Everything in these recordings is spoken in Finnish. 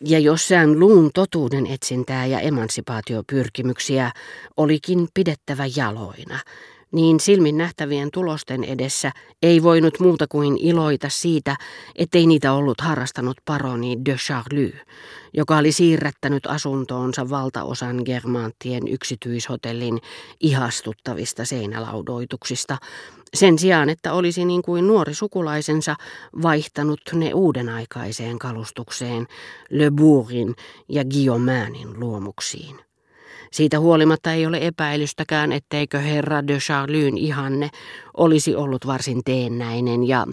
Ja jos sään luun totuuden etsintää ja emansipaatiopyrkimyksiä olikin pidettävä jaloina, niin silmin nähtävien tulosten edessä ei voinut muuta kuin iloita siitä, ettei niitä ollut harrastanut paroni de Charlie, joka oli siirrättänyt asuntoonsa valtaosan Germanttien yksityishotellin ihastuttavista seinälaudoituksista, sen sijaan, että olisi niin kuin nuori sukulaisensa vaihtanut ne uudenaikaiseen kalustukseen Le Bourgin ja Guillaumeinin luomuksiin. Siitä huolimatta ei ole epäilystäkään, etteikö herra de Charlyn ihanne olisi ollut varsin teennäinen ja,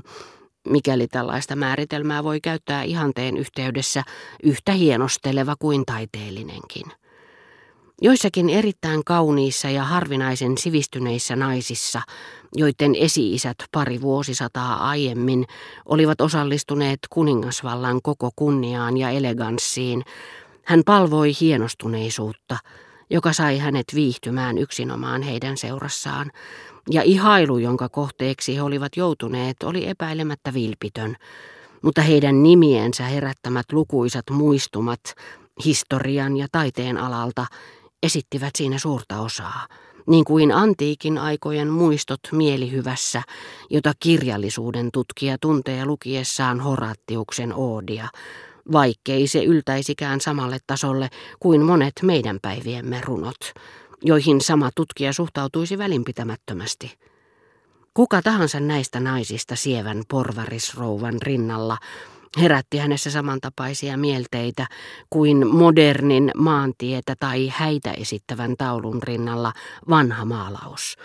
mikäli tällaista määritelmää voi käyttää ihanteen yhteydessä, yhtä hienosteleva kuin taiteellinenkin. Joissakin erittäin kauniissa ja harvinaisen sivistyneissä naisissa, joiden esi-isät pari vuosisataa aiemmin olivat osallistuneet kuningasvallan koko kunniaan ja eleganssiin, hän palvoi hienostuneisuutta – joka sai hänet viihtymään yksinomaan heidän seurassaan, ja ihailu, jonka kohteeksi he olivat joutuneet, oli epäilemättä vilpitön, mutta heidän nimiensä herättämät lukuisat muistumat historian ja taiteen alalta esittivät siinä suurta osaa, niin kuin antiikin aikojen muistot mielihyvässä, jota kirjallisuuden tutkija tuntee lukiessaan Horattiuksen oodia, vaikkei se yltäisikään samalle tasolle kuin monet meidän päiviemme runot, joihin sama tutkija suhtautuisi välinpitämättömästi. Kuka tahansa näistä naisista sievän porvarisrouvan rinnalla herätti hänessä samantapaisia mielteitä kuin modernin maantietä tai häitä esittävän taulun rinnalla vanha maalaus –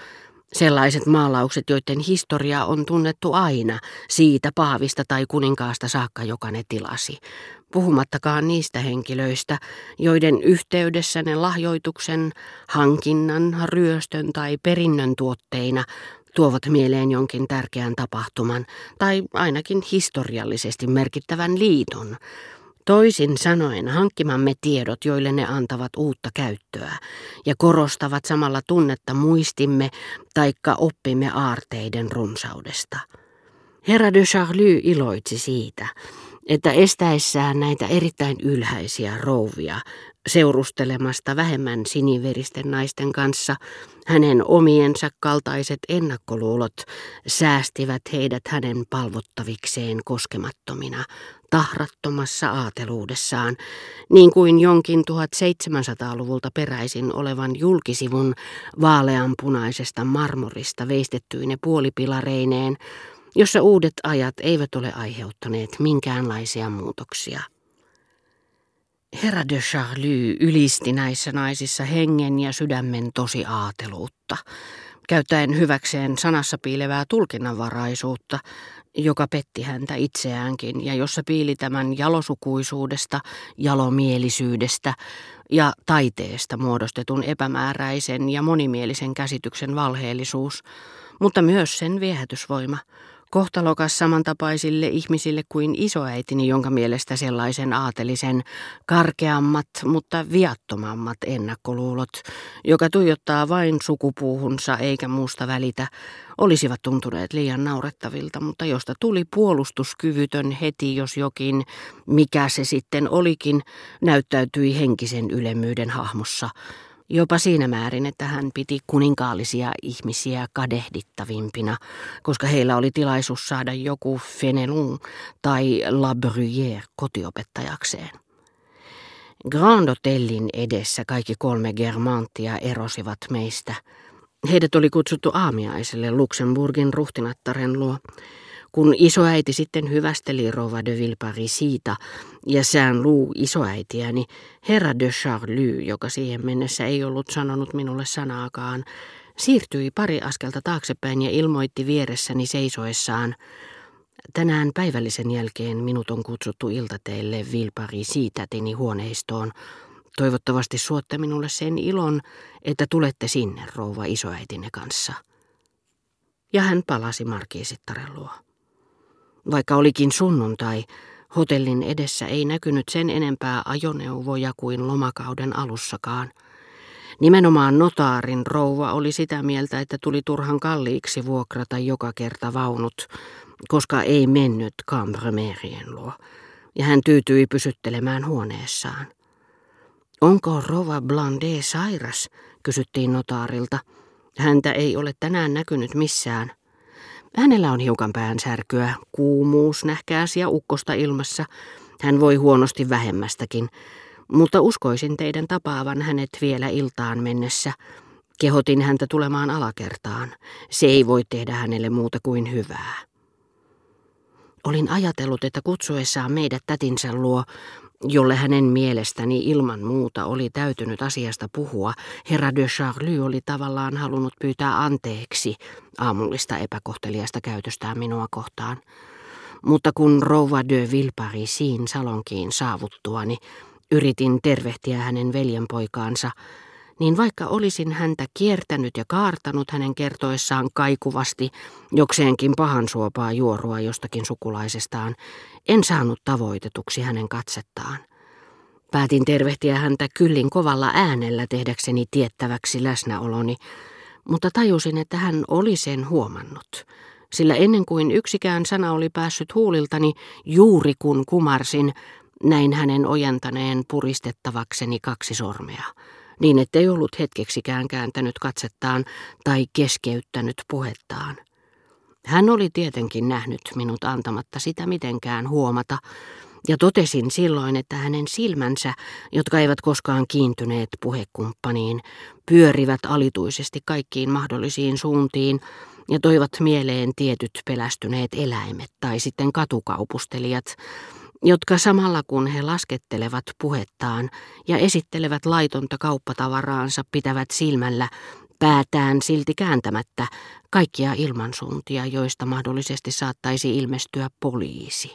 Sellaiset maalaukset, joiden historia on tunnettu aina, siitä paavista tai kuninkaasta saakka, joka ne tilasi. Puhumattakaan niistä henkilöistä, joiden yhteydessä ne lahjoituksen, hankinnan, ryöstön tai perinnön tuotteina tuovat mieleen jonkin tärkeän tapahtuman tai ainakin historiallisesti merkittävän liiton, Toisin sanoen hankkimamme tiedot, joille ne antavat uutta käyttöä ja korostavat samalla tunnetta muistimme taikka oppimme aarteiden runsaudesta. Herra de Charlie iloitsi siitä, että estäessään näitä erittäin ylhäisiä rouvia seurustelemasta vähemmän siniveristen naisten kanssa, hänen omiensa kaltaiset ennakkoluulot säästivät heidät hänen palvottavikseen koskemattomina, tahrattomassa aateluudessaan, niin kuin jonkin 1700-luvulta peräisin olevan julkisivun vaaleanpunaisesta marmorista veistettyine puolipilareineen, jossa uudet ajat eivät ole aiheuttaneet minkäänlaisia muutoksia. Herra de Charlie ylisti näissä naisissa hengen ja sydämen tosi aateluutta, käyttäen hyväkseen sanassa piilevää tulkinnanvaraisuutta, joka petti häntä itseäänkin ja jossa piili tämän jalosukuisuudesta, jalomielisyydestä ja taiteesta muodostetun epämääräisen ja monimielisen käsityksen valheellisuus, mutta myös sen viehätysvoima – Kohtalokas samantapaisille ihmisille kuin isoäitini, jonka mielestä sellaisen aatelisen karkeammat, mutta viattomammat ennakkoluulot, joka tuijottaa vain sukupuuhunsa eikä muusta välitä, olisivat tuntuneet liian naurettavilta, mutta josta tuli puolustuskyvytön heti, jos jokin, mikä se sitten olikin, näyttäytyi henkisen ylemmyyden hahmossa, Jopa siinä määrin, että hän piti kuninkaallisia ihmisiä kadehdittavimpina, koska heillä oli tilaisuus saada joku Fenelon tai La Bruyère kotiopettajakseen. Grand Hotellin edessä kaikki kolme Germanttia erosivat meistä. Heidät oli kutsuttu aamiaiselle Luxemburgin ruhtinattaren luo. Kun isoäiti sitten hyvästeli Rova de Villepari siitä ja sään luu isoäitiäni, herra de Charlie, joka siihen mennessä ei ollut sanonut minulle sanaakaan, siirtyi pari askelta taaksepäin ja ilmoitti vieressäni seisoessaan, Tänään päivällisen jälkeen minut on kutsuttu iltateille Vilpari siitätini huoneistoon. Toivottavasti suotte minulle sen ilon, että tulette sinne rouva isoäitine kanssa. Ja hän palasi markiisittaren luo. Vaikka olikin sunnuntai, hotellin edessä ei näkynyt sen enempää ajoneuvoja kuin lomakauden alussakaan. Nimenomaan notaarin rouva oli sitä mieltä, että tuli turhan kalliiksi vuokrata joka kerta vaunut, koska ei mennyt Cambremerien luo. ja hän tyytyi pysyttelemään huoneessaan. Onko Rova Blande sairas, kysyttiin notaarilta. Häntä ei ole tänään näkynyt missään. Hänellä on hiukan päänsärkyä, kuumuus nähkääs ja ukkosta ilmassa. Hän voi huonosti vähemmästäkin, mutta uskoisin teidän tapaavan hänet vielä iltaan mennessä. Kehotin häntä tulemaan alakertaan. Se ei voi tehdä hänelle muuta kuin hyvää. Olin ajatellut, että kutsuessaan meidät tätinsä luo, jolle hänen mielestäni ilman muuta oli täytynyt asiasta puhua, herra de Charlie oli tavallaan halunnut pyytää anteeksi aamullista epäkohteliasta käytöstään minua kohtaan. Mutta kun rouva de Villeparisin salonkiin saavuttuani, yritin tervehtiä hänen veljenpoikaansa, niin vaikka olisin häntä kiertänyt ja kaartanut hänen kertoessaan kaikuvasti jokseenkin pahan suopaa juorua jostakin sukulaisestaan, en saanut tavoitetuksi hänen katsettaan. Päätin tervehtiä häntä kyllin kovalla äänellä tehdäkseni tiettäväksi läsnäoloni, mutta tajusin, että hän oli sen huomannut, sillä ennen kuin yksikään sana oli päässyt huuliltani, juuri kun kumarsin, näin hänen ojentaneen puristettavakseni kaksi sormea niin ettei ollut hetkeksikään kääntänyt katsettaan tai keskeyttänyt puhettaan. Hän oli tietenkin nähnyt minut antamatta sitä mitenkään huomata, ja totesin silloin, että hänen silmänsä, jotka eivät koskaan kiintyneet puhekumppaniin, pyörivät alituisesti kaikkiin mahdollisiin suuntiin ja toivat mieleen tietyt pelästyneet eläimet tai sitten katukaupustelijat, jotka samalla kun he laskettelevat puhettaan ja esittelevät laitonta kauppatavaraansa pitävät silmällä päätään silti kääntämättä kaikkia ilmansuuntia, joista mahdollisesti saattaisi ilmestyä poliisi.